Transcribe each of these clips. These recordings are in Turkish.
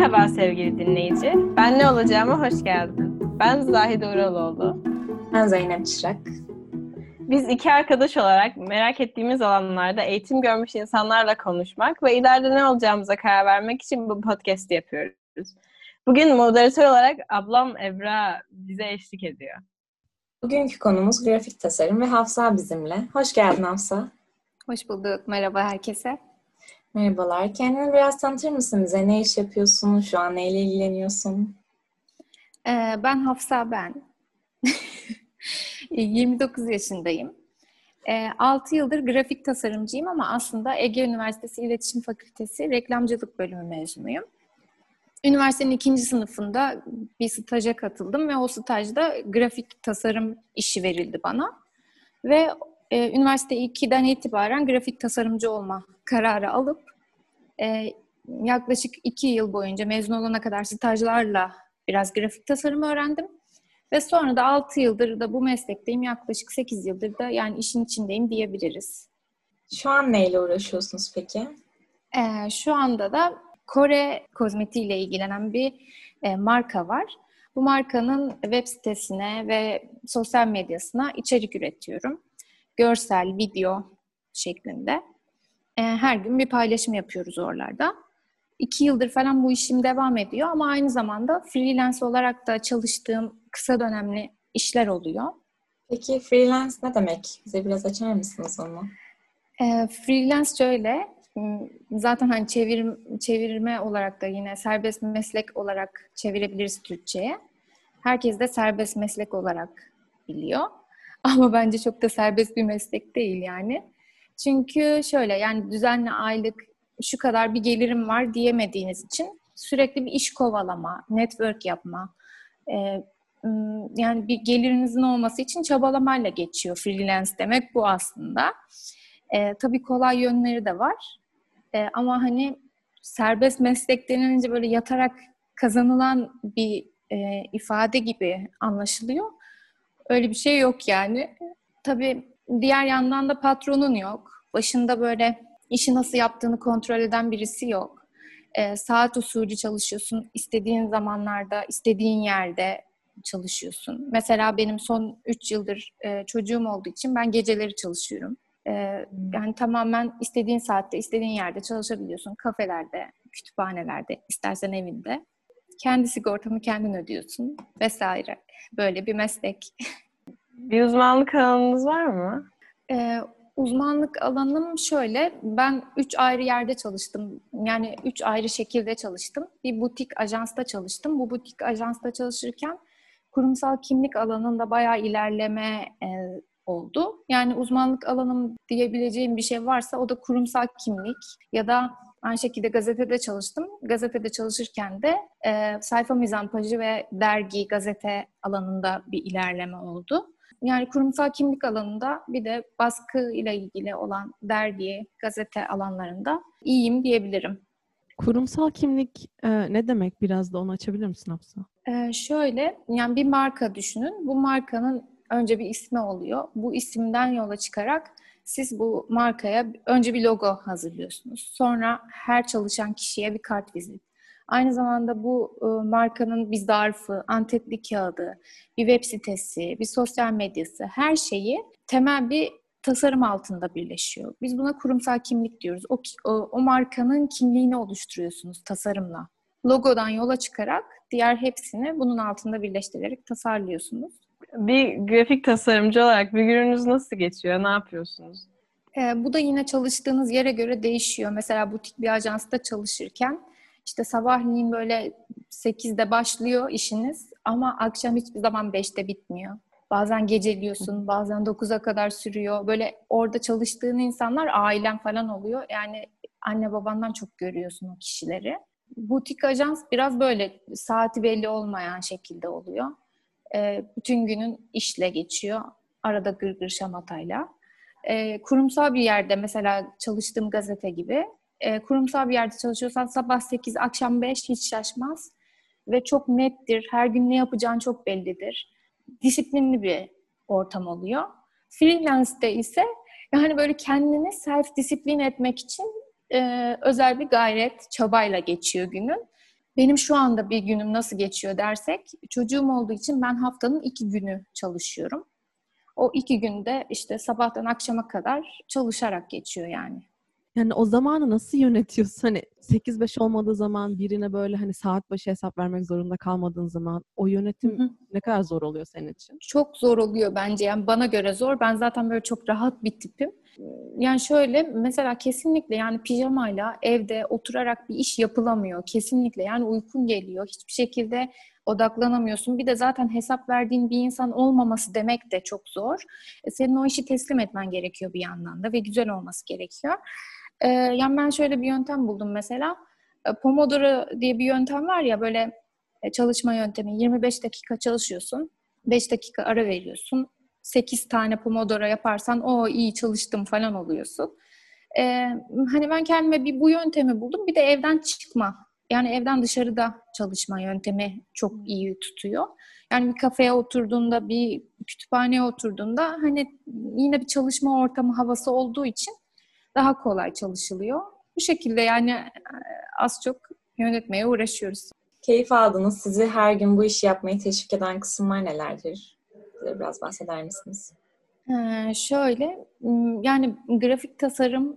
Merhaba sevgili dinleyici. Ben ne olacağıma hoş geldin. Ben Zahide Uraloğlu. Ben Zeynep Çırak. Biz iki arkadaş olarak merak ettiğimiz alanlarda eğitim görmüş insanlarla konuşmak ve ileride ne olacağımıza karar vermek için bu podcast yapıyoruz. Bugün moderatör olarak ablam Ebra bize eşlik ediyor. Bugünkü konumuz grafik tasarım ve Hafsa bizimle. Hoş geldin Hafsa. Hoş bulduk. Merhaba herkese. Merhabalar. Kendini biraz tanıtır mısın bize? Ne iş yapıyorsun? Şu an neyle ilgileniyorsun? Ee, ben Hafsa ben. 29 yaşındayım. Ee, 6 yıldır grafik tasarımcıyım ama aslında Ege Üniversitesi İletişim Fakültesi Reklamcılık Bölümü mezunuyum. Üniversitenin ikinci sınıfında bir staja katıldım ve o stajda grafik tasarım işi verildi bana. Ve e, üniversite 2'den itibaren grafik tasarımcı olma kararı alıp e, yaklaşık 2 yıl boyunca mezun olana kadar stajlarla biraz grafik tasarım öğrendim. Ve sonra da 6 yıldır da bu meslekteyim. Yaklaşık 8 yıldır da yani işin içindeyim diyebiliriz. Şu an neyle uğraşıyorsunuz peki? Ee, şu anda da Kore kozmetiğiyle ilgilenen bir e, marka var. Bu markanın web sitesine ve sosyal medyasına içerik üretiyorum. Görsel, video şeklinde. E, her gün bir paylaşım yapıyoruz oralarda. İki yıldır falan bu işim devam ediyor ama aynı zamanda freelance olarak da çalıştığım kısa dönemli işler oluyor. Peki freelance ne demek? Bize biraz açar mısınız onu? E, freelance şöyle, zaten hani çevir, çevirme olarak da yine serbest meslek olarak çevirebiliriz Türkçe'ye. Herkes de serbest meslek olarak biliyor. Ama bence çok da serbest bir meslek değil yani. Çünkü şöyle yani düzenli aylık şu kadar bir gelirim var diyemediğiniz için sürekli bir iş kovalama, network yapma, e, yani bir gelirinizin olması için çabalamayla geçiyor freelance demek bu aslında. E, tabii kolay yönleri de var. E, ama hani serbest meslek denilince böyle yatarak kazanılan bir e, ifade gibi anlaşılıyor. Öyle bir şey yok yani. Tabii diğer yandan da patronun yok. Başında böyle işi nasıl yaptığını kontrol eden birisi yok. E, saat usulü çalışıyorsun. İstediğin zamanlarda, istediğin yerde çalışıyorsun. Mesela benim son 3 yıldır e, çocuğum olduğu için ben geceleri çalışıyorum. E, yani tamamen istediğin saatte, istediğin yerde çalışabiliyorsun. Kafelerde, kütüphanelerde, istersen evinde. Kendi sigortanı kendin ödüyorsun vesaire. Böyle bir meslek. Bir uzmanlık alanınız var mı? Ee, uzmanlık alanım şöyle, ben üç ayrı yerde çalıştım. Yani üç ayrı şekilde çalıştım. Bir butik ajansta çalıştım. Bu butik ajansta çalışırken kurumsal kimlik alanında bayağı ilerleme e, oldu. Yani uzmanlık alanım diyebileceğim bir şey varsa o da kurumsal kimlik ya da Aynı şekilde gazetede çalıştım. Gazetede çalışırken de e, sayfa mizampajı ve dergi, gazete alanında bir ilerleme oldu. Yani kurumsal kimlik alanında bir de baskı ile ilgili olan dergi, gazete alanlarında iyiyim diyebilirim. Kurumsal kimlik e, ne demek? Biraz da onu açabilir misin Hafsa? E, şöyle, yani bir marka düşünün. Bu markanın önce bir ismi oluyor. Bu isimden yola çıkarak siz bu markaya önce bir logo hazırlıyorsunuz. Sonra her çalışan kişiye bir kart vizit. Aynı zamanda bu e, markanın bir zarfı, antetli kağıdı, bir web sitesi, bir sosyal medyası her şeyi temel bir tasarım altında birleşiyor. Biz buna kurumsal kimlik diyoruz. O, o, o markanın kimliğini oluşturuyorsunuz tasarımla. Logodan yola çıkarak diğer hepsini bunun altında birleştirerek tasarlıyorsunuz bir grafik tasarımcı olarak bir gününüz nasıl geçiyor? Ne yapıyorsunuz? E, bu da yine çalıştığınız yere göre değişiyor. Mesela butik bir ajansta çalışırken işte sabahleyin böyle 8'de başlıyor işiniz ama akşam hiçbir zaman 5'te bitmiyor. Bazen geceliyorsun, bazen 9'a kadar sürüyor. Böyle orada çalıştığın insanlar ailen falan oluyor. Yani anne babandan çok görüyorsun o kişileri. Butik ajans biraz böyle saati belli olmayan şekilde oluyor e, bütün günün işle geçiyor. Arada gırgır şamatayla. E, kurumsal bir yerde mesela çalıştığım gazete gibi e, kurumsal bir yerde çalışıyorsan sabah 8, akşam 5 hiç şaşmaz. Ve çok nettir. Her gün ne yapacağın çok bellidir. Disiplinli bir ortam oluyor. Freelance'de ise yani böyle kendini self disiplin etmek için e, özel bir gayret, çabayla geçiyor günün. Benim şu anda bir günüm nasıl geçiyor dersek, çocuğum olduğu için ben haftanın iki günü çalışıyorum. O iki günde işte sabahtan akşama kadar çalışarak geçiyor yani. Yani o zamanı nasıl yönetiyorsun? Hani 8-5 olmadığı zaman birine böyle hani saat başı hesap vermek zorunda kalmadığın zaman o yönetim Hı hı. ne kadar zor oluyor senin için? Çok zor oluyor bence. Yani bana göre zor. Ben zaten böyle çok rahat bir tipim. Yani şöyle mesela kesinlikle yani pijamayla evde oturarak bir iş yapılamıyor. Kesinlikle yani uykun geliyor. Hiçbir şekilde odaklanamıyorsun. Bir de zaten hesap verdiğin bir insan olmaması demek de çok zor. E, Senin o işi teslim etmen gerekiyor bir yandan da ve güzel olması gerekiyor. Ee, yani ben şöyle bir yöntem buldum mesela. E, Pomodoro diye bir yöntem var ya böyle e, çalışma yöntemi. 25 dakika çalışıyorsun. 5 dakika ara veriyorsun. 8 tane Pomodoro yaparsan o iyi çalıştım falan oluyorsun. Ee, hani ben kendime bir bu yöntemi buldum. Bir de evden çıkma. Yani evden dışarıda çalışma yöntemi çok iyi tutuyor. Yani bir kafeye oturduğunda, bir kütüphaneye oturduğunda hani yine bir çalışma ortamı havası olduğu için daha kolay çalışılıyor. Bu şekilde yani e, az çok yönetmeye uğraşıyoruz. Keyif aldınız. Sizi her gün bu işi yapmayı teşvik eden kısımlar nelerdir? Bize biraz bahseder misiniz? Ee, şöyle, yani grafik tasarım,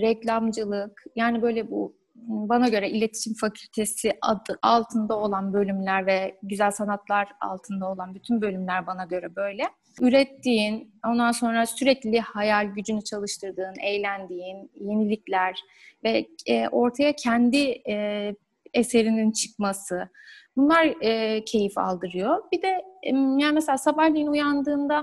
reklamcılık, yani böyle bu bana göre iletişim fakültesi adı altında olan bölümler ve güzel sanatlar altında olan bütün bölümler bana göre böyle. Ürettiğin, ondan sonra sürekli hayal gücünü çalıştırdığın, eğlendiğin, yenilikler ve e, ortaya kendi e, eserinin çıkması. Bunlar e, keyif aldırıyor. Bir de e, yani mesela sabahleyin uyandığında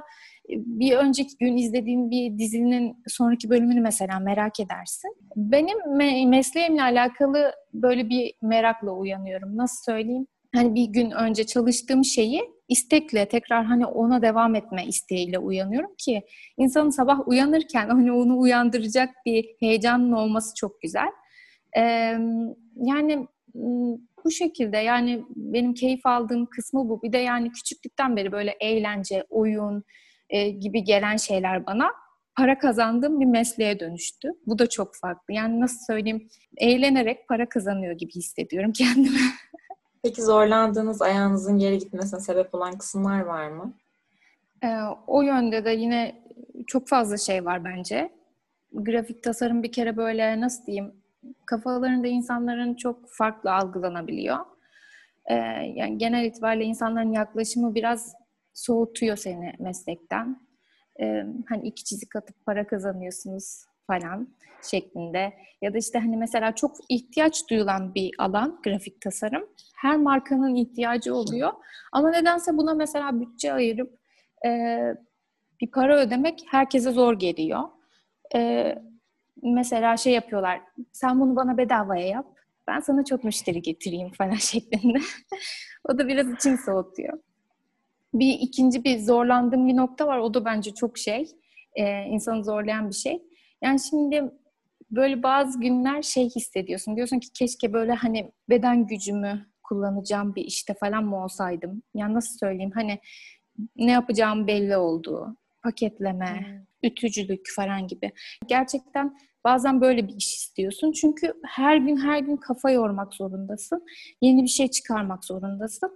e, bir önceki gün izlediğin bir dizinin sonraki bölümünü mesela merak edersin. Benim me- mesleğimle alakalı böyle bir merakla uyanıyorum. Nasıl söyleyeyim? Hani bir gün önce çalıştığım şeyi istekle tekrar hani ona devam etme isteğiyle uyanıyorum ki insanın sabah uyanırken hani onu uyandıracak bir heyecanın olması çok güzel. Ee, yani bu şekilde yani benim keyif aldığım kısmı bu. Bir de yani küçüklükten beri böyle eğlence, oyun e, gibi gelen şeyler bana para kazandığım bir mesleğe dönüştü. Bu da çok farklı. Yani nasıl söyleyeyim? Eğlenerek para kazanıyor gibi hissediyorum kendimi. Peki zorlandığınız ayağınızın geri gitmesine sebep olan kısımlar var mı? Ee, o yönde de yine çok fazla şey var bence. Grafik tasarım bir kere böyle nasıl diyeyim kafalarında insanların çok farklı algılanabiliyor. Ee, yani genel itibariyle insanların yaklaşımı biraz soğutuyor seni meslekten. Ee, hani iki çizik atıp para kazanıyorsunuz falan şeklinde. Ya da işte hani mesela çok ihtiyaç duyulan bir alan grafik tasarım. Her markanın ihtiyacı oluyor. Ama nedense buna mesela bütçe ayırıp e, bir para ödemek herkese zor geliyor. E, mesela şey yapıyorlar. Sen bunu bana bedavaya yap. Ben sana çok müşteri getireyim falan şeklinde. o da biraz için soğutuyor. Bir ikinci bir zorlandığım bir nokta var. O da bence çok şey. E, insanı zorlayan bir şey. Yani şimdi böyle bazı günler şey hissediyorsun. Diyorsun ki keşke böyle hani beden gücümü kullanacağım bir işte falan mı olsaydım? Yani nasıl söyleyeyim? Hani ne yapacağım belli oldu. Paketleme, hmm. Ütücülük falan gibi. Gerçekten bazen böyle bir iş istiyorsun. Çünkü her gün her gün kafa yormak zorundasın. Yeni bir şey çıkarmak zorundasın.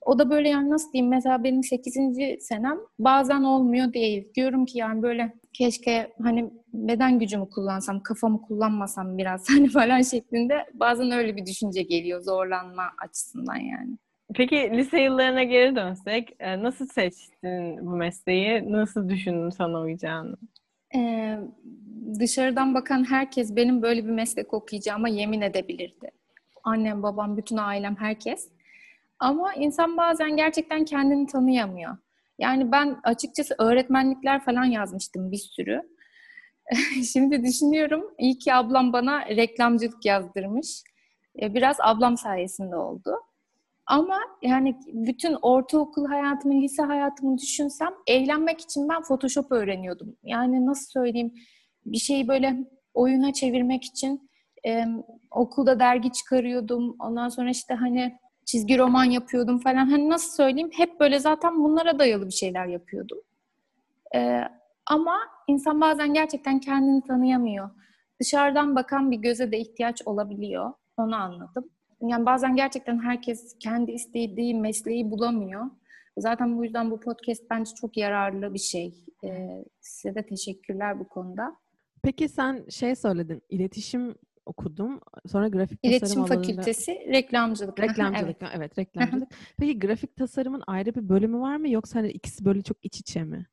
O da böyle yani nasıl diyeyim mesela benim 8. senem bazen olmuyor değil. Diyorum ki yani böyle keşke hani beden gücümü kullansam, kafamı kullanmasam biraz hani falan şeklinde bazen öyle bir düşünce geliyor zorlanma açısından yani. Peki lise yıllarına geri dönsek e, nasıl seçtin bu mesleği? Nasıl düşündün sana uyacağını? Ee, dışarıdan bakan herkes benim böyle bir meslek okuyacağıma yemin edebilirdi. Annem, babam, bütün ailem, herkes. Ama insan bazen gerçekten kendini tanıyamıyor. Yani ben açıkçası öğretmenlikler falan yazmıştım bir sürü. Şimdi düşünüyorum iyi ki ablam bana reklamcılık yazdırmış. E, biraz ablam sayesinde oldu. Ama yani bütün ortaokul hayatımı, lise hayatımı düşünsem eğlenmek için ben Photoshop öğreniyordum. Yani nasıl söyleyeyim bir şeyi böyle oyuna çevirmek için e, okulda dergi çıkarıyordum. Ondan sonra işte hani çizgi roman yapıyordum falan. Hani nasıl söyleyeyim? Hep böyle zaten bunlara dayalı bir şeyler yapıyordum. Ee, ama insan bazen gerçekten kendini tanıyamıyor. Dışarıdan bakan bir göze de ihtiyaç olabiliyor. Onu anladım. Yani bazen gerçekten herkes kendi istediği mesleği bulamıyor. Zaten bu yüzden bu podcast bence çok yararlı bir şey. Ee, size de teşekkürler bu konuda. Peki sen şey söyledin, iletişim okudum. Sonra grafik İletişim tasarım alanında... fakültesi, reklamcılık. Reklamcılık, evet. evet reklamcılık. Peki grafik tasarımın ayrı bir bölümü var mı yoksa hani ikisi böyle çok iç içe mi?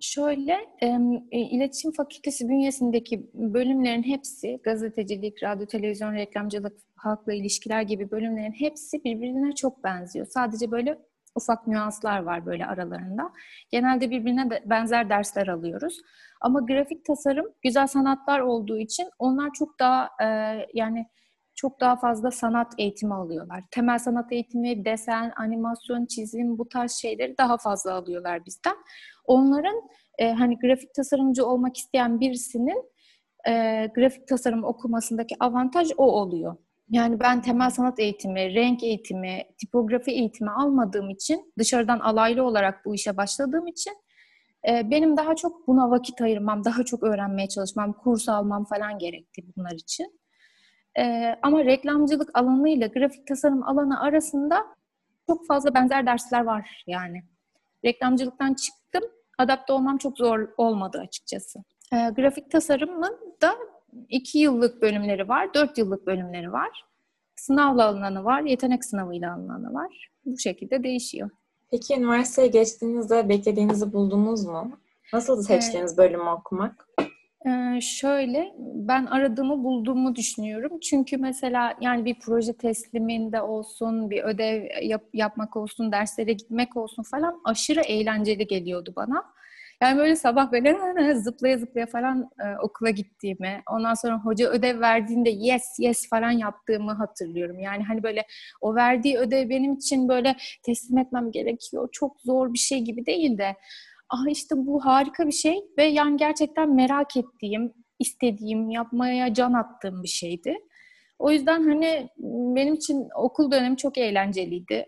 Şöyle, e, iletişim fakültesi bünyesindeki bölümlerin hepsi, gazetecilik, radyo, televizyon, reklamcılık, halkla ilişkiler gibi bölümlerin hepsi birbirine çok benziyor. Sadece böyle ufak nüanslar var böyle aralarında. Genelde birbirine benzer dersler alıyoruz. Ama grafik tasarım güzel sanatlar olduğu için onlar çok daha e, yani çok daha fazla sanat eğitimi alıyorlar. Temel sanat eğitimi, desen, animasyon, çizim bu tarz şeyleri daha fazla alıyorlar bizden. Onların e, hani grafik tasarımcı olmak isteyen birisinin e, grafik tasarım okumasındaki avantaj o oluyor. Yani ben temel sanat eğitimi, renk eğitimi, tipografi eğitimi almadığım için, dışarıdan alaylı olarak bu işe başladığım için e, benim daha çok buna vakit ayırmam, daha çok öğrenmeye çalışmam, kurs almam falan gerekti bunlar için. E, ama reklamcılık alanıyla grafik tasarım alanı arasında çok fazla benzer dersler var yani. Reklamcılıktan çıktım, adapte olmam çok zor olmadı açıkçası. E, grafik tasarımın da iki yıllık bölümleri var, dört yıllık bölümleri var. Sınavla alınanı var, yetenek sınavıyla alınanı var. Bu şekilde değişiyor. Peki üniversiteye geçtiğinizde beklediğinizi buldunuz mu? Nasıl seçtiğiniz bölümü okumak? Ee, şöyle, ben aradığımı bulduğumu düşünüyorum. Çünkü mesela yani bir proje tesliminde olsun, bir ödev yap, yapmak olsun, derslere gitmek olsun falan aşırı eğlenceli geliyordu bana. Yani böyle sabah böyle zıplaya zıplaya falan e, okula gittiğimi, ondan sonra hoca ödev verdiğinde yes yes falan yaptığımı hatırlıyorum. Yani hani böyle o verdiği ödev benim için böyle teslim etmem gerekiyor. Çok zor bir şey gibi değil de ah işte bu harika bir şey ve yani gerçekten merak ettiğim, istediğim, yapmaya can attığım bir şeydi. O yüzden hani benim için okul dönemi çok eğlenceliydi.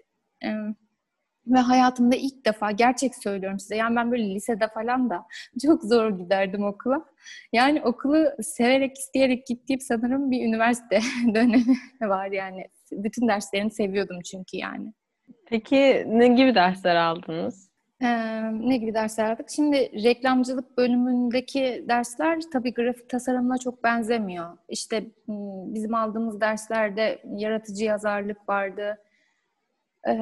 Ve hayatımda ilk defa gerçek söylüyorum size. Yani ben böyle lisede falan da çok zor giderdim okula. Yani okulu severek, isteyerek gittiğim sanırım bir üniversite dönemi var yani. Bütün derslerini seviyordum çünkü yani. Peki ne gibi dersler aldınız? Ee, ne gibi dersler aldık? Şimdi reklamcılık bölümündeki dersler tabii grafik tasarımla çok benzemiyor. İşte bizim aldığımız derslerde yaratıcı yazarlık vardı. Ee,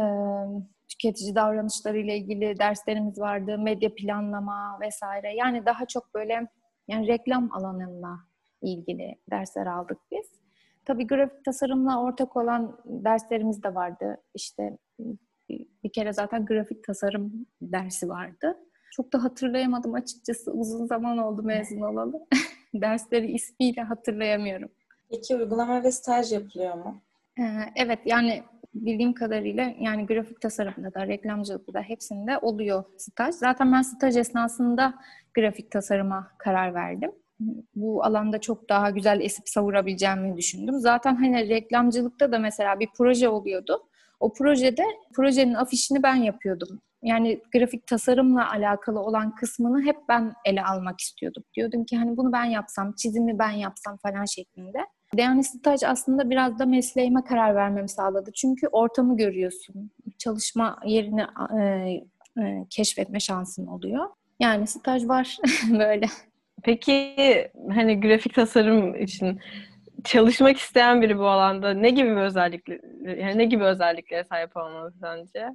tüketici davranışları ile ilgili derslerimiz vardı, medya planlama vesaire. Yani daha çok böyle yani reklam alanıyla ilgili dersler aldık biz. Tabii grafik tasarımla ortak olan derslerimiz de vardı. İşte bir kere zaten grafik tasarım dersi vardı. Çok da hatırlayamadım açıkçası. Uzun zaman oldu mezun olalı. Dersleri ismiyle hatırlayamıyorum. Peki uygulama ve staj yapılıyor mu? Ee, evet yani bildiğim kadarıyla yani grafik tasarımda da reklamcılıkta da hepsinde oluyor staj. Zaten ben staj esnasında grafik tasarıma karar verdim. Bu alanda çok daha güzel esip savurabileceğimi düşündüm. Zaten hani reklamcılıkta da mesela bir proje oluyordu. O projede projenin afişini ben yapıyordum. Yani grafik tasarımla alakalı olan kısmını hep ben ele almak istiyordum. Diyordum ki hani bunu ben yapsam, çizimi ben yapsam falan şeklinde. Yani staj aslında biraz da mesleğime karar vermemi sağladı. Çünkü ortamı görüyorsun. Çalışma yerini e, e, keşfetme şansın oluyor. Yani staj var böyle. Peki hani grafik tasarım için çalışmak isteyen biri bu alanda ne gibi bir özellikle yani ne gibi özelliklere sahip olmalı sence?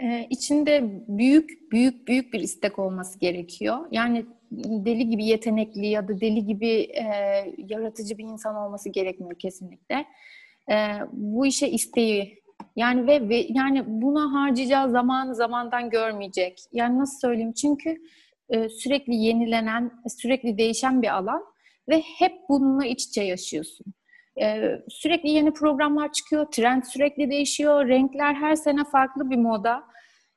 Ee, içinde büyük büyük büyük bir istek olması gerekiyor. Yani deli gibi yetenekli ya da deli gibi e, yaratıcı bir insan olması gerekmiyor kesinlikle. E, bu işe isteği yani ve, ve yani buna harcayacağı zaman zamandan görmeyecek. Yani nasıl söyleyeyim? Çünkü e, sürekli yenilenen, sürekli değişen bir alan ve hep bununla iç içe yaşıyorsun. Ee, sürekli yeni programlar çıkıyor, trend sürekli değişiyor, renkler her sene farklı bir moda.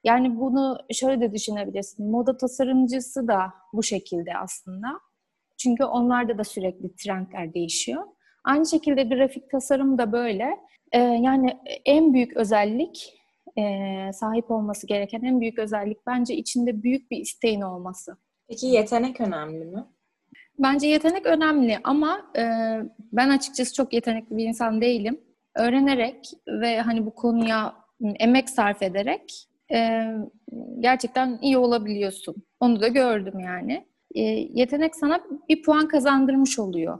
Yani bunu şöyle de düşünebilirsin. Moda tasarımcısı da bu şekilde aslında. Çünkü onlarda da sürekli trendler değişiyor. Aynı şekilde grafik tasarım da böyle. Ee, yani en büyük özellik, e, sahip olması gereken en büyük özellik bence içinde büyük bir isteğin olması. Peki yetenek önemli mi? Bence yetenek önemli ama e, ben açıkçası çok yetenekli bir insan değilim. öğrenerek ve hani bu konuya emek sarf ederek e, gerçekten iyi olabiliyorsun. Onu da gördüm yani. E, yetenek sana bir puan kazandırmış oluyor.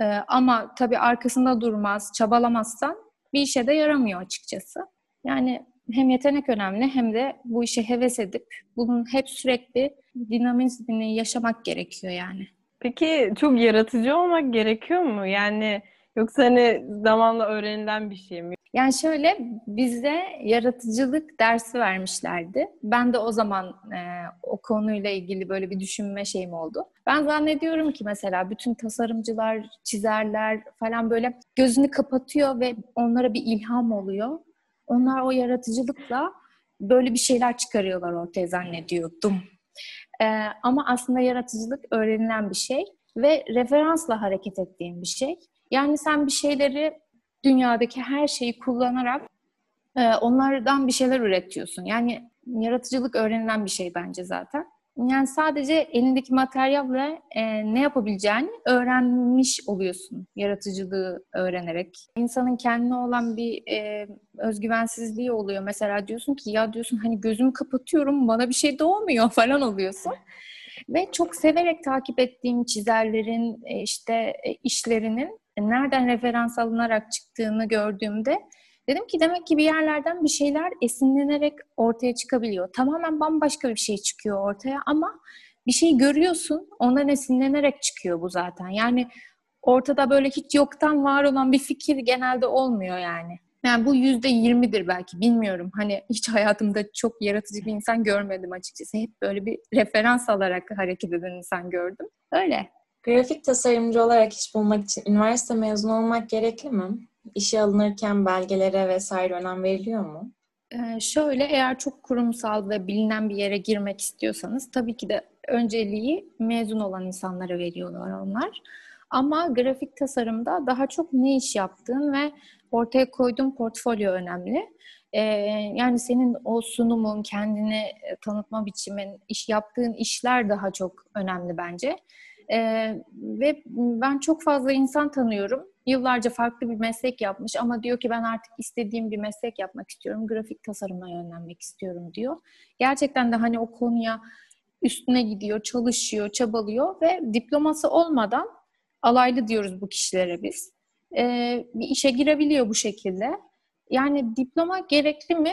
E, ama tabii arkasında durmaz, çabalamazsan bir işe de yaramıyor açıkçası. Yani hem yetenek önemli hem de bu işe heves edip bunun hep sürekli dinamizmini yaşamak gerekiyor yani. Peki çok yaratıcı olmak gerekiyor mu? Yani yoksa hani zamanla öğrenilen bir şey mi? Yani şöyle bize yaratıcılık dersi vermişlerdi. Ben de o zaman e, o konuyla ilgili böyle bir düşünme şeyim oldu. Ben zannediyorum ki mesela bütün tasarımcılar, çizerler falan böyle gözünü kapatıyor ve onlara bir ilham oluyor. Onlar o yaratıcılıkla böyle bir şeyler çıkarıyorlar ortaya zannediyordum. E, ama aslında yaratıcılık öğrenilen bir şey ve referansla hareket ettiğin bir şey. Yani sen bir şeyleri dünyadaki her şeyi kullanarak e, onlardan bir şeyler üretiyorsun. Yani yaratıcılık öğrenilen bir şey bence zaten. Yani sadece elindeki materyalle e, ne yapabileceğini öğrenmiş oluyorsun yaratıcılığı öğrenerek. İnsanın kendine olan bir e, özgüvensizliği oluyor. Mesela diyorsun ki ya diyorsun hani gözümü kapatıyorum bana bir şey doğmuyor falan oluyorsun. Ve çok severek takip ettiğim çizerlerin e, işte e, işlerinin nereden referans alınarak çıktığını gördüğümde dedim ki demek ki bir yerlerden bir şeyler esinlenerek ortaya çıkabiliyor. Tamamen bambaşka bir şey çıkıyor ortaya ama bir şey görüyorsun ondan esinlenerek çıkıyor bu zaten. Yani ortada böyle hiç yoktan var olan bir fikir genelde olmuyor yani. Yani bu yüzde yirmidir belki bilmiyorum. Hani hiç hayatımda çok yaratıcı bir insan görmedim açıkçası. Hep böyle bir referans alarak hareket eden insan gördüm. Öyle. Grafik tasarımcı olarak iş bulmak için üniversite mezunu olmak gerekli mi? İşe alınırken belgelere vesaire önem veriliyor mu? Ee, şöyle eğer çok kurumsal ve bilinen bir yere girmek istiyorsanız tabii ki de önceliği mezun olan insanlara veriyorlar onlar. Ama grafik tasarımda daha çok ne iş yaptığın ve ortaya koyduğun portfolyo önemli. Ee, yani senin o sunumun, kendini e, tanıtma biçimin, iş yaptığın işler daha çok önemli bence. Ee, ve ben çok fazla insan tanıyorum. Yıllarca farklı bir meslek yapmış ama diyor ki ben artık istediğim bir meslek yapmak istiyorum. Grafik tasarıma yönlenmek istiyorum diyor. Gerçekten de hani o konuya üstüne gidiyor, çalışıyor, çabalıyor ve diploması olmadan alaylı diyoruz bu kişilere biz. Ee, bir işe girebiliyor bu şekilde. Yani diploma gerekli mi?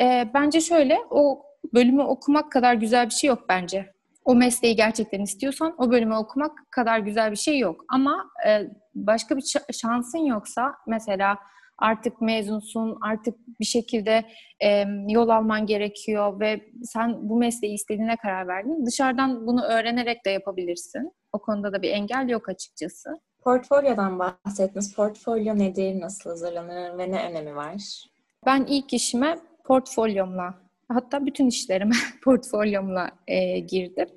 Ee, bence şöyle, o bölümü okumak kadar güzel bir şey yok bence o mesleği gerçekten istiyorsan o bölümü okumak kadar güzel bir şey yok. Ama e, başka bir şansın yoksa mesela artık mezunsun, artık bir şekilde e, yol alman gerekiyor ve sen bu mesleği istediğine karar verdin. Dışarıdan bunu öğrenerek de yapabilirsin. O konuda da bir engel yok açıkçası. Portfolyodan bahsettiniz. Portfolyo nedir, nasıl hazırlanır ve ne önemi var? Ben ilk işime portfolyomla Hatta bütün işlerime portfolyomla e, girdim.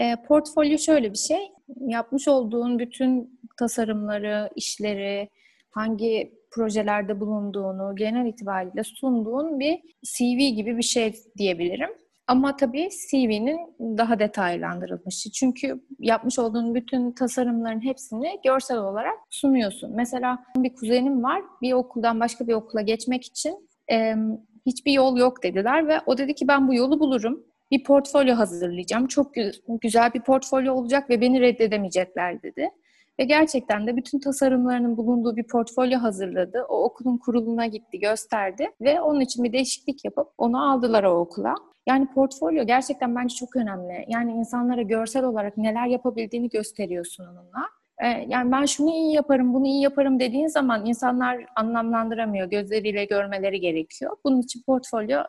E, portfolyo şöyle bir şey. Yapmış olduğun bütün tasarımları, işleri, hangi projelerde bulunduğunu genel itibariyle sunduğun bir CV gibi bir şey diyebilirim. Ama tabii CV'nin daha detaylandırılmışı. Çünkü yapmış olduğun bütün tasarımların hepsini görsel olarak sunuyorsun. Mesela bir kuzenim var. Bir okuldan başka bir okula geçmek için hiçbir yol yok dediler ve o dedi ki ben bu yolu bulurum. Bir portfolyo hazırlayacağım. Çok güzel bir portfolyo olacak ve beni reddedemeyecekler dedi. Ve gerçekten de bütün tasarımlarının bulunduğu bir portfolyo hazırladı. O okulun kuruluna gitti, gösterdi ve onun için bir değişiklik yapıp onu aldılar o okula. Yani portfolyo gerçekten bence çok önemli. Yani insanlara görsel olarak neler yapabildiğini gösteriyorsun onunla. Ee, yani ben şunu iyi yaparım, bunu iyi yaparım dediğin zaman insanlar anlamlandıramıyor. Gözleriyle görmeleri gerekiyor. Bunun için portfolyo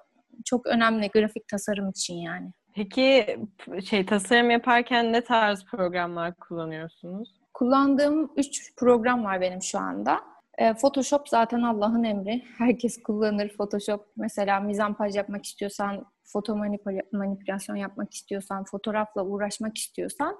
çok önemli grafik tasarım için yani. Peki şey tasarım yaparken ne tarz programlar kullanıyorsunuz? Kullandığım üç program var benim şu anda. Ee, Photoshop zaten Allah'ın emri. Herkes kullanır Photoshop. Mesela mizampaj yapmak istiyorsan, foto manipülasyon yapmak istiyorsan, fotoğrafla uğraşmak istiyorsan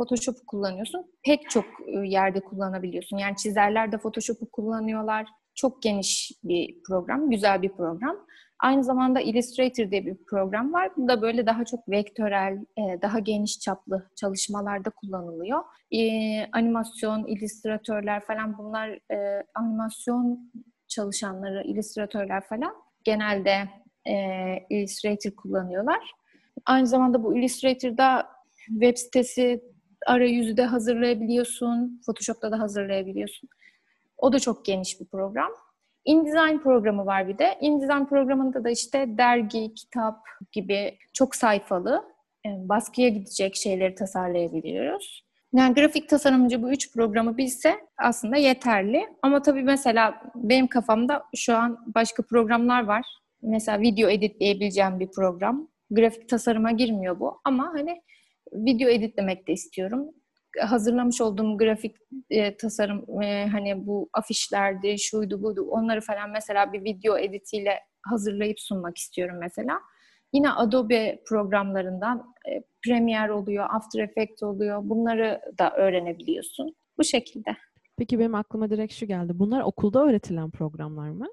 Photoshop'u kullanıyorsun. Pek çok ıı, yerde kullanabiliyorsun. Yani çizerler de Photoshop'u kullanıyorlar. Çok geniş bir program, güzel bir program. Aynı zamanda Illustrator diye bir program var. Bu da böyle daha çok vektörel, e, daha geniş çaplı çalışmalarda kullanılıyor. E, animasyon, illüstratörler falan bunlar e, animasyon çalışanları, illüstratörler falan genelde Illustrator kullanıyorlar. Aynı zamanda bu Illustrator'da web sitesi arayüzü de hazırlayabiliyorsun. Photoshop'ta da hazırlayabiliyorsun. O da çok geniş bir program. InDesign programı var bir de. InDesign programında da işte dergi, kitap gibi çok sayfalı, e, baskıya gidecek şeyleri tasarlayabiliyoruz. Yani grafik tasarımcı bu üç programı bilse aslında yeterli. Ama tabii mesela benim kafamda şu an başka programlar var. Mesela video editleyebileceğim bir program. Grafik tasarıma girmiyor bu. Ama hani video editlemek de istiyorum. Hazırlamış olduğum grafik e, tasarım e, hani bu afişlerdi, şuydu buydu onları falan mesela bir video editiyle hazırlayıp sunmak istiyorum mesela. Yine Adobe programlarından e, Premiere oluyor, After Effects oluyor. Bunları da öğrenebiliyorsun. Bu şekilde. Peki benim aklıma direkt şu geldi. Bunlar okulda öğretilen programlar mı?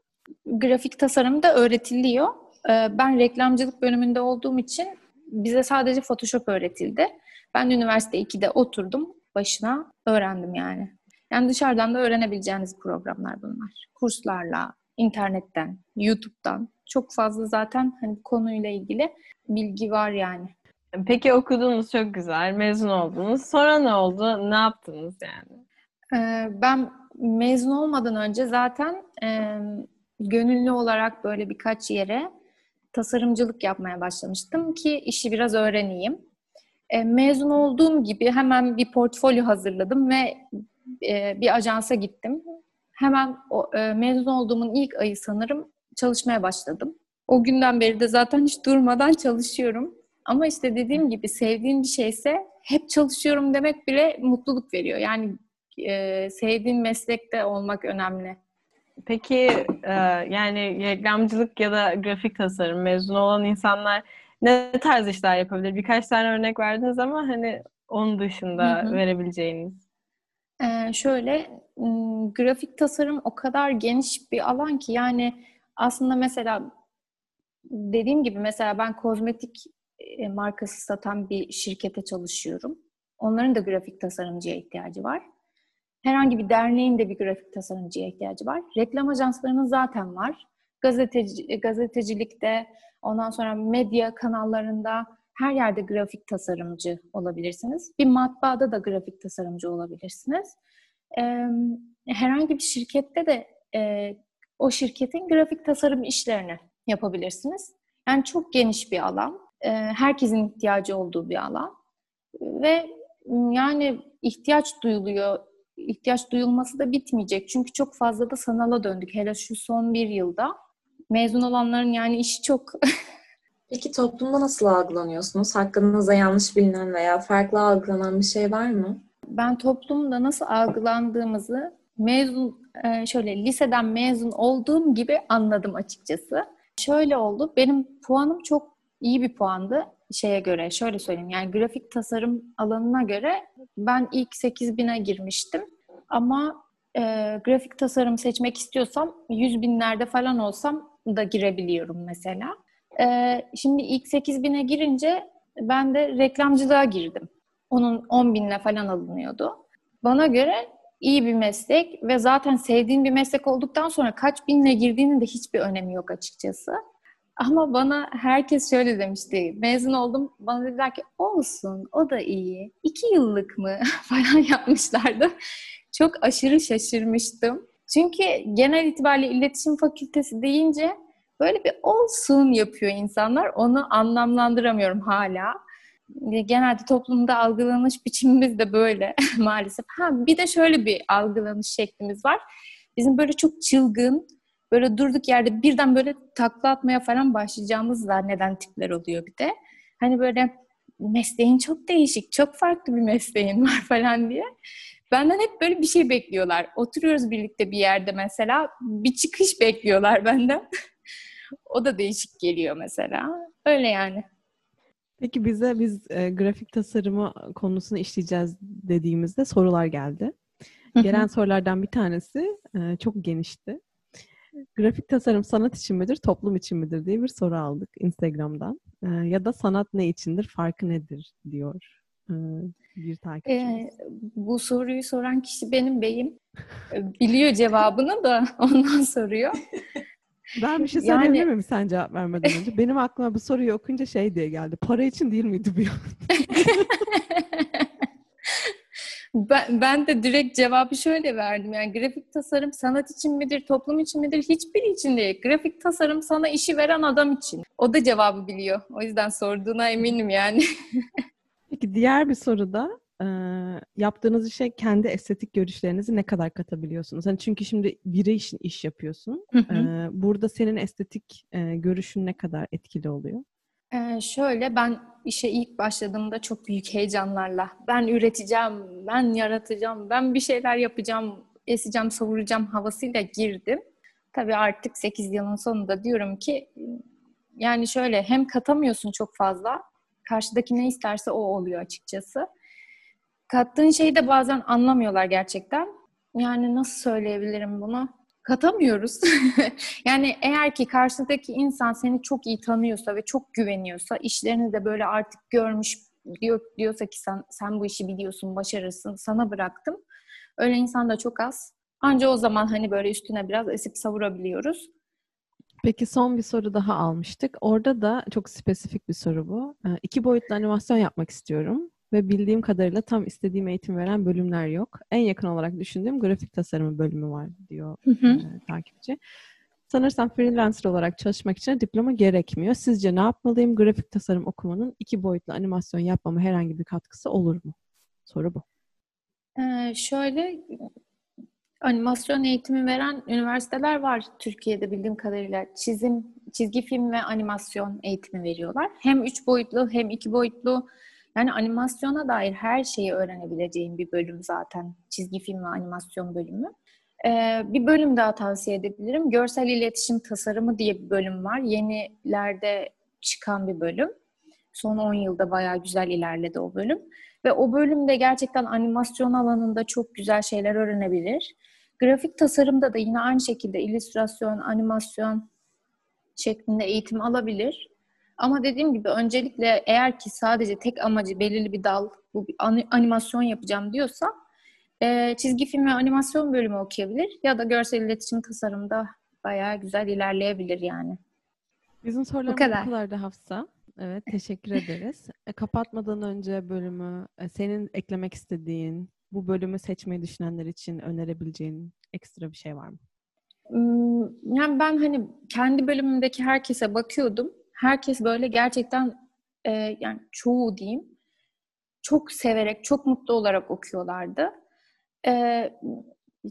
Grafik tasarım da öğretiliyor. E, ben reklamcılık bölümünde olduğum için bize sadece Photoshop öğretildi. Ben üniversite 2'de oturdum başına öğrendim yani. Yani dışarıdan da öğrenebileceğiniz programlar bunlar. Kurslarla, internetten, YouTube'dan çok fazla zaten hani konuyla ilgili bilgi var yani. Peki okudunuz çok güzel, mezun oldunuz. Sonra ne oldu? Ne yaptınız yani? Ee, ben mezun olmadan önce zaten e, gönüllü olarak böyle birkaç yere tasarımcılık yapmaya başlamıştım ki işi biraz öğreneyim. E, mezun olduğum gibi hemen bir portfolyo hazırladım ve e, bir ajansa gittim. Hemen o, e, mezun olduğumun ilk ayı sanırım çalışmaya başladım. O günden beri de zaten hiç durmadan çalışıyorum. Ama işte dediğim gibi sevdiğin bir şeyse hep çalışıyorum demek bile mutluluk veriyor. Yani e, sevdiğin meslekte olmak önemli. Peki e, yani reklamcılık ya da grafik tasarım mezun olan insanlar ne tarz işler yapabilir? Birkaç tane örnek verdiniz ama hani onun dışında hı hı. verebileceğiniz. Ee, şöyle grafik tasarım o kadar geniş bir alan ki yani aslında mesela dediğim gibi mesela ben kozmetik e, markası satan bir şirkete çalışıyorum. Onların da grafik tasarımcıya ihtiyacı var. Herhangi bir derneğin de bir grafik tasarımcıya ihtiyacı var. Reklam ajanslarının zaten var. Gazeteci, gazetecilikte, ondan sonra medya kanallarında her yerde grafik tasarımcı olabilirsiniz. Bir matbaada da grafik tasarımcı olabilirsiniz. herhangi bir şirkette de e, o şirketin grafik tasarım işlerini yapabilirsiniz. Yani çok geniş bir alan. E, herkesin ihtiyacı olduğu bir alan. Ve yani ihtiyaç duyuluyor. İhtiyaç duyulması da bitmeyecek. Çünkü çok fazla da sanala döndük. Hele şu son bir yılda. Mezun olanların yani işi çok... Peki toplumda nasıl algılanıyorsunuz? Hakkınızda yanlış bilinen veya farklı algılanan bir şey var mı? Ben toplumda nasıl algılandığımızı mezun e, şöyle liseden mezun olduğum gibi anladım açıkçası. Şöyle oldu. Benim puanım çok iyi bir puandı şeye göre. Şöyle söyleyeyim. Yani grafik tasarım alanına göre ben ilk 8000'e girmiştim. Ama e, grafik tasarım seçmek istiyorsam 100 binlerde falan olsam da girebiliyorum mesela. E, şimdi ilk 8000'e girince ben de reklamcılığa girdim. Onun 10 binle falan alınıyordu. Bana göre iyi bir meslek ve zaten sevdiğin bir meslek olduktan sonra kaç binle girdiğinin de hiçbir önemi yok açıkçası. Ama bana herkes şöyle demişti. Mezun oldum. Bana dediler ki olsun o da iyi. İki yıllık mı falan yapmışlardı. Çok aşırı şaşırmıştım. Çünkü genel itibariyle iletişim fakültesi deyince böyle bir olsun yapıyor insanlar. Onu anlamlandıramıyorum hala genelde toplumda algılanış biçimimiz de böyle maalesef. Ha bir de şöyle bir algılanış şeklimiz var. Bizim böyle çok çılgın, böyle durduk yerde birden böyle takla atmaya falan başlayacağımız zanneden tipler oluyor bir de. Hani böyle mesleğin çok değişik, çok farklı bir mesleğin var falan diye. Benden hep böyle bir şey bekliyorlar. Oturuyoruz birlikte bir yerde mesela. Bir çıkış bekliyorlar benden. o da değişik geliyor mesela. Öyle yani. Peki bize biz e, grafik tasarımı konusunu işleyeceğiz dediğimizde sorular geldi. Gelen sorulardan bir tanesi e, çok genişti. Grafik tasarım sanat için midir, toplum için midir diye bir soru aldık Instagram'dan. E, ya da sanat ne içindir, farkı nedir diyor bir takipçimiz. Ee, bu soruyu soran kişi benim beyim. Biliyor cevabını da ondan soruyor. Ben bir şey Yani- söyleyebilir miyim sen cevap vermeden önce? Benim aklıma bu soruyu okunca şey diye geldi. Para için değil miydi bu? Ben, ben de direkt cevabı şöyle verdim. Yani grafik tasarım sanat için midir, toplum için midir? Hiçbiri için değil. Grafik tasarım sana işi veren adam için. O da cevabı biliyor. O yüzden sorduğuna eminim yani. Peki diğer bir soruda e, yaptığınız işe kendi estetik görüşlerinizi ne kadar katabiliyorsunuz? Hani çünkü şimdi biri için iş yapıyorsun. E, burada senin estetik e, görüşün ne kadar etkili oluyor? Ee, şöyle ben işe ilk başladığımda çok büyük heyecanlarla ben üreteceğim, ben yaratacağım, ben bir şeyler yapacağım, eseceğim, savuracağım havasıyla girdim. Tabii artık 8 yılın sonunda diyorum ki yani şöyle hem katamıyorsun çok fazla, karşıdaki ne isterse o oluyor açıkçası. Kattığın şeyi de bazen anlamıyorlar gerçekten. Yani nasıl söyleyebilirim bunu? Katamıyoruz. yani eğer ki karşıdaki insan seni çok iyi tanıyorsa ve çok güveniyorsa, işlerini de böyle artık görmüş diyor, diyorsa ki sen, sen bu işi biliyorsun, başarırsın, sana bıraktım. Öyle insan da çok az. Anca o zaman hani böyle üstüne biraz esip savurabiliyoruz. Peki son bir soru daha almıştık. Orada da çok spesifik bir soru bu. E, iki boyutlu animasyon yapmak istiyorum. Ve bildiğim kadarıyla tam istediğim eğitim veren bölümler yok. En yakın olarak düşündüğüm grafik tasarımı bölümü var diyor Hı hı. e, takipçi. Sanırsam freelancer olarak çalışmak için diploma gerekmiyor. Sizce ne yapmalıyım? Grafik tasarım okumanın iki boyutlu animasyon yapmama herhangi bir katkısı olur mu? Soru bu. Ee, şöyle animasyon eğitimi veren üniversiteler var Türkiye'de bildiğim kadarıyla. Çizim, çizgi film ve animasyon eğitimi veriyorlar. Hem üç boyutlu hem iki boyutlu. Yani animasyona dair her şeyi öğrenebileceğin bir bölüm zaten çizgi film ve animasyon bölümü. Ee, bir bölüm daha tavsiye edebilirim. Görsel iletişim tasarımı diye bir bölüm var. Yenilerde çıkan bir bölüm. Son 10 yılda bayağı güzel ilerledi o bölüm. Ve o bölümde gerçekten animasyon alanında çok güzel şeyler öğrenebilir. Grafik tasarımda da yine aynı şekilde illüstrasyon, animasyon şeklinde eğitim alabilir. Ama dediğim gibi öncelikle eğer ki sadece tek amacı belirli bir dal, bu bir ani- animasyon yapacağım diyorsa e, çizgi film ve animasyon bölümü okuyabilir ya da görsel iletişim tasarımda bayağı güzel ilerleyebilir yani. Bizim sorularımız bu kadar. kadar da Hafsa. Evet, teşekkür ederiz. E, kapatmadan önce bölümü, e, senin eklemek istediğin, bu bölümü seçmeyi düşünenler için önerebileceğin ekstra bir şey var mı? Hmm, Yani ben hani kendi bölümümdeki herkese bakıyordum. Herkes böyle gerçekten e, yani çoğu diyeyim çok severek, çok mutlu olarak okuyorlardı. E,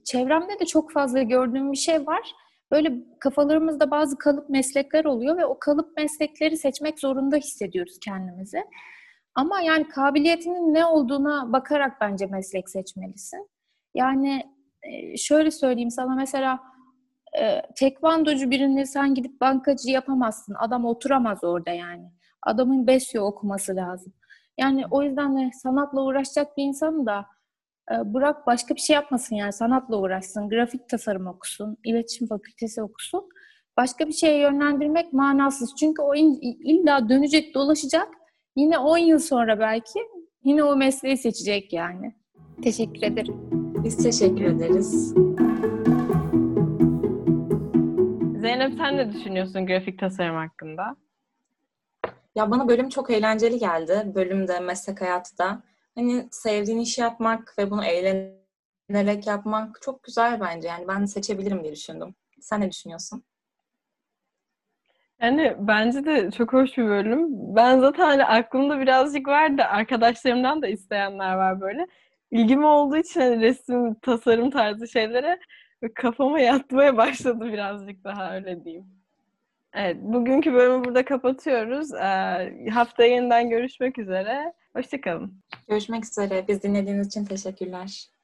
çevremde de çok fazla gördüğüm bir şey var. Böyle kafalarımızda bazı kalıp meslekler oluyor ve o kalıp meslekleri seçmek zorunda hissediyoruz kendimizi. Ama yani kabiliyetinin ne olduğuna bakarak bence meslek seçmelisin. Yani e, şöyle söyleyeyim sana mesela e, tekvandocu birini sen gidip bankacı yapamazsın. Adam oturamaz orada yani. Adamın besyo okuması lazım. Yani o yüzden de sanatla uğraşacak bir insanı da bırak başka bir şey yapmasın yani sanatla uğraşsın, grafik tasarım okusun, iletişim fakültesi okusun. Başka bir şeye yönlendirmek manasız. Çünkü o in- illa dönecek, dolaşacak. Yine 10 yıl sonra belki yine o mesleği seçecek yani. Teşekkür ederim. Biz teşekkür ederiz. Zeynep sen ne düşünüyorsun grafik tasarım hakkında? Ya bana bölüm çok eğlenceli geldi. Bölümde, meslek hayatı da. Hani sevdiğin işi yapmak ve bunu eğlenerek yapmak çok güzel bence. Yani ben seçebilirim diye düşündüm. Sen ne düşünüyorsun? Yani bence de çok hoş bir bölüm. Ben zaten hani aklımda birazcık var da arkadaşlarımdan da isteyenler var böyle. İlgim olduğu için hani resim, tasarım tarzı şeylere kafama yatmaya başladı birazcık daha öyle diyeyim. Evet, bugünkü bölümü burada kapatıyoruz. Ee, haftaya yeniden görüşmek üzere. Hoşçakalın. Görüşmek üzere. Biz dinlediğiniz için teşekkürler.